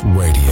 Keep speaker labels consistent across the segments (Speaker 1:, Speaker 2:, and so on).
Speaker 1: Radio.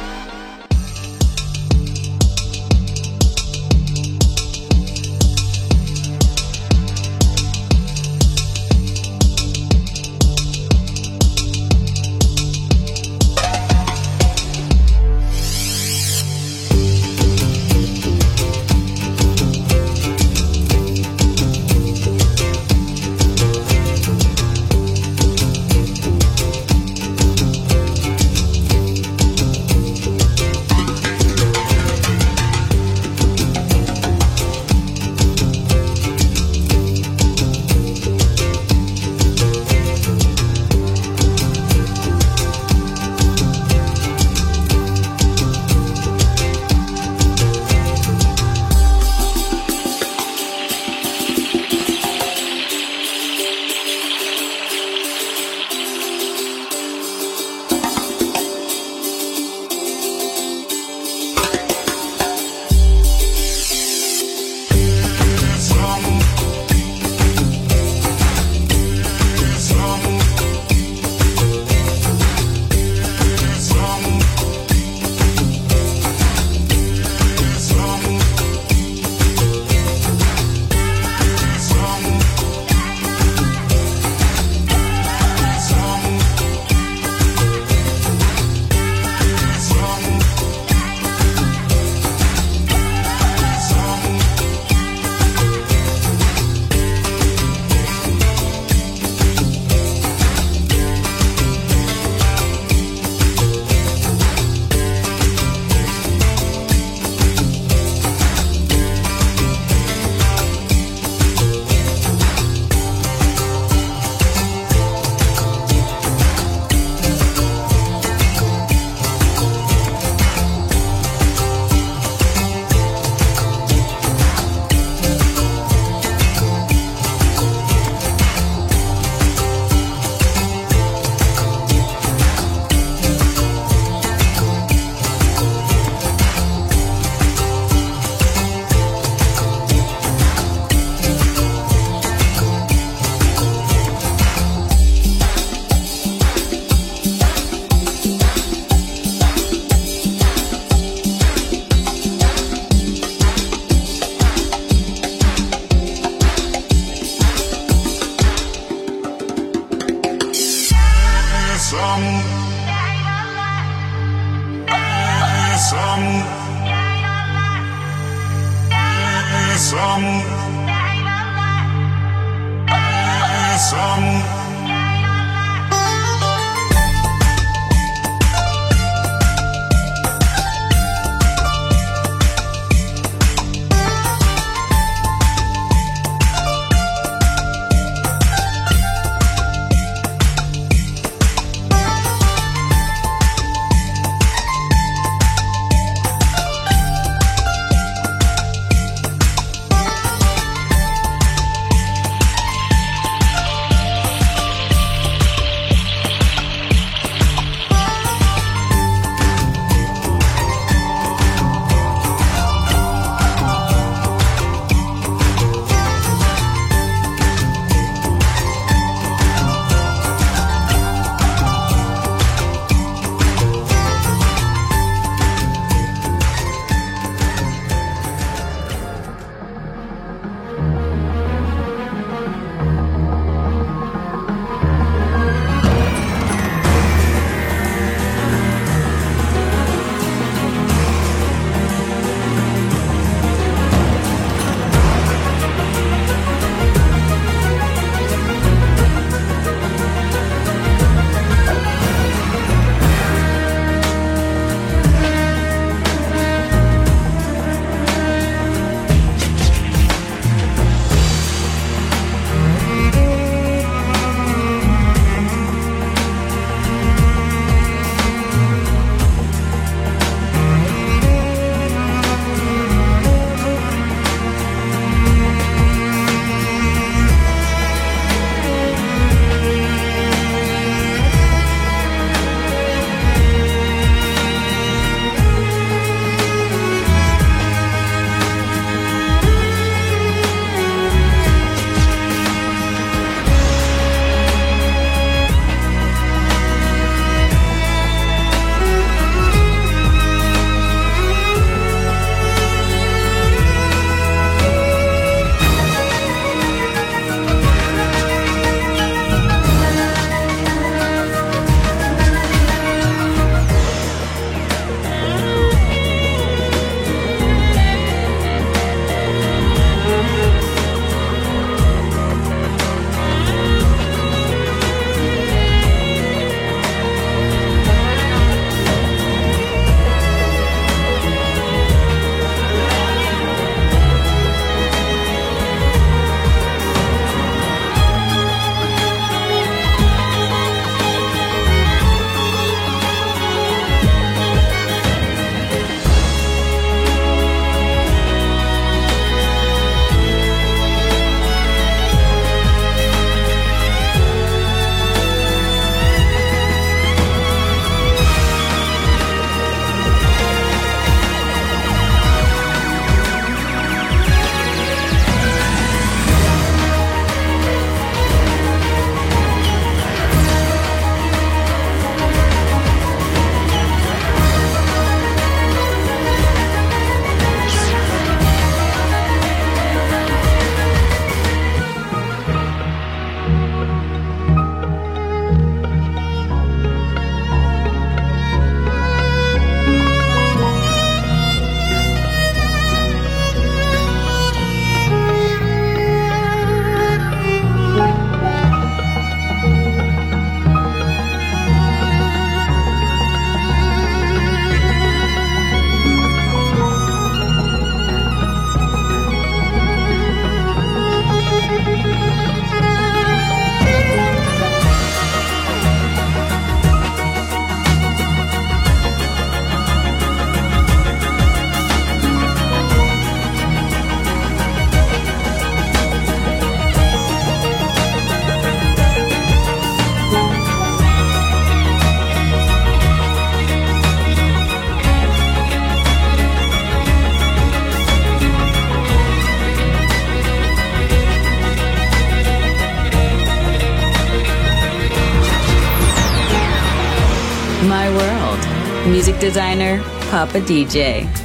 Speaker 2: Designer, Papa DJ.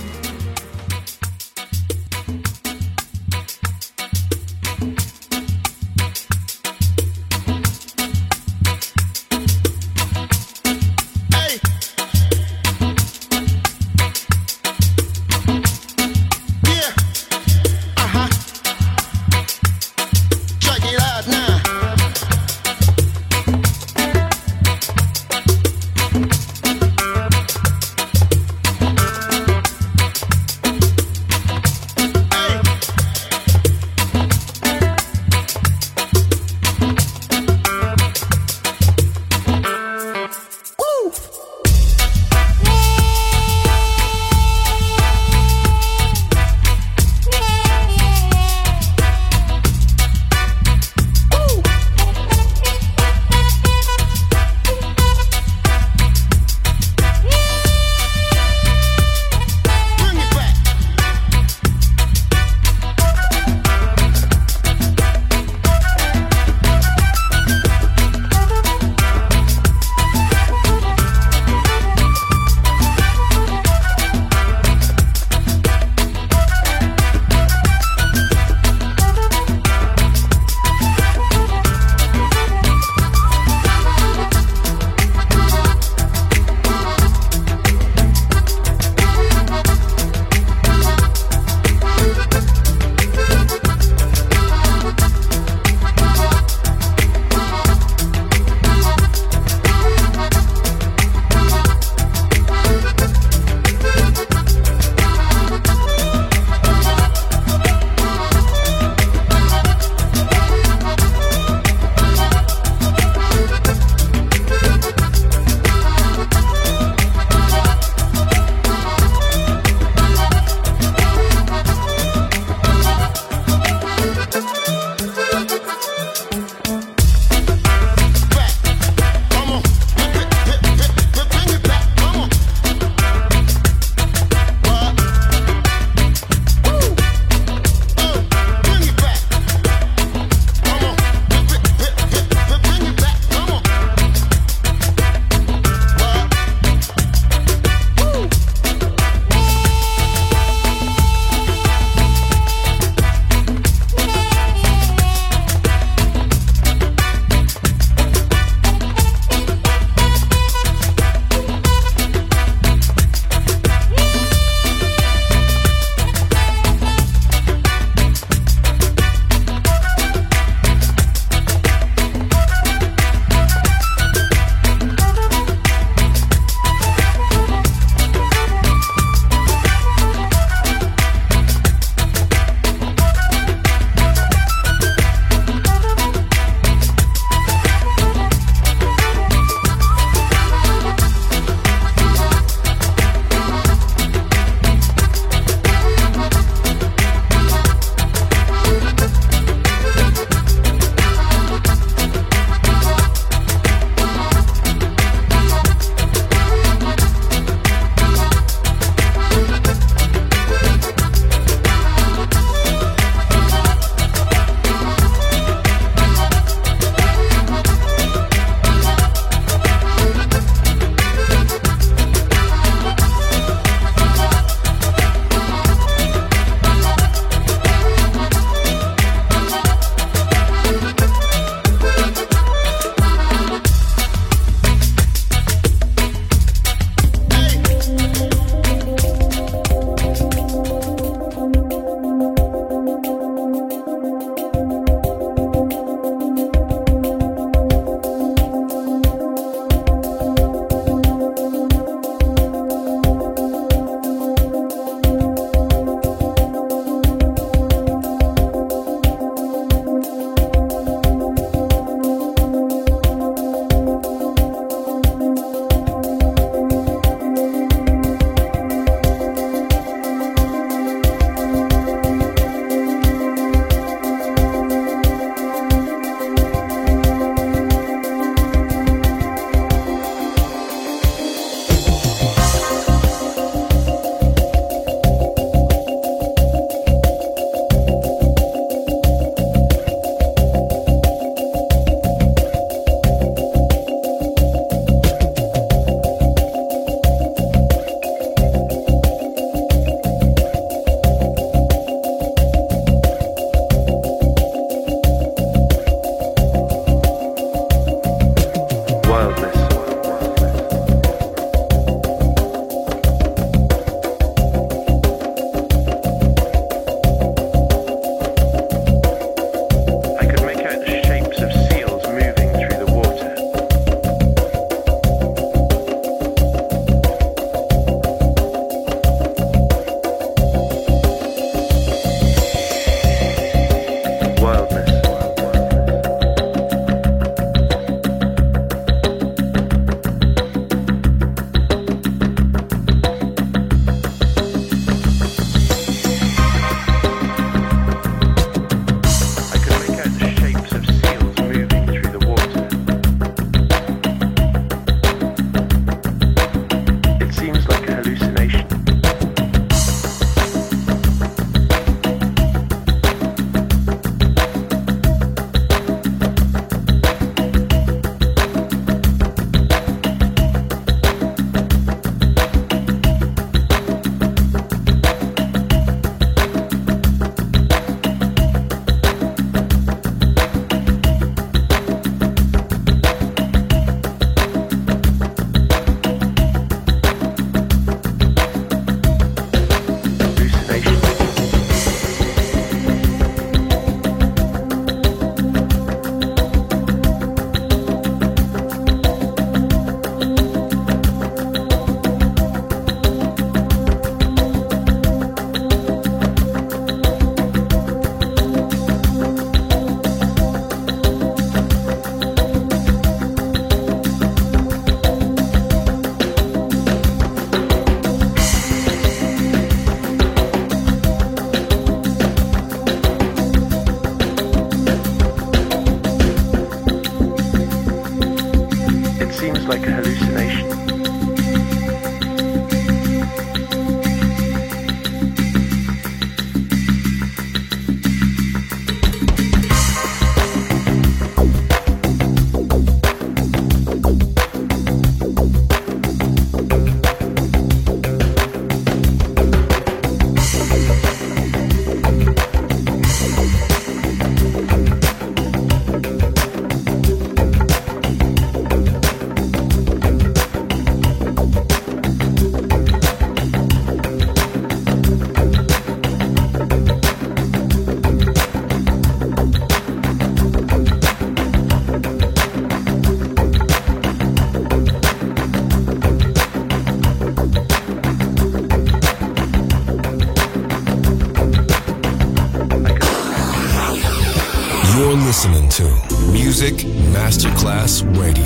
Speaker 1: Masterclass Radio.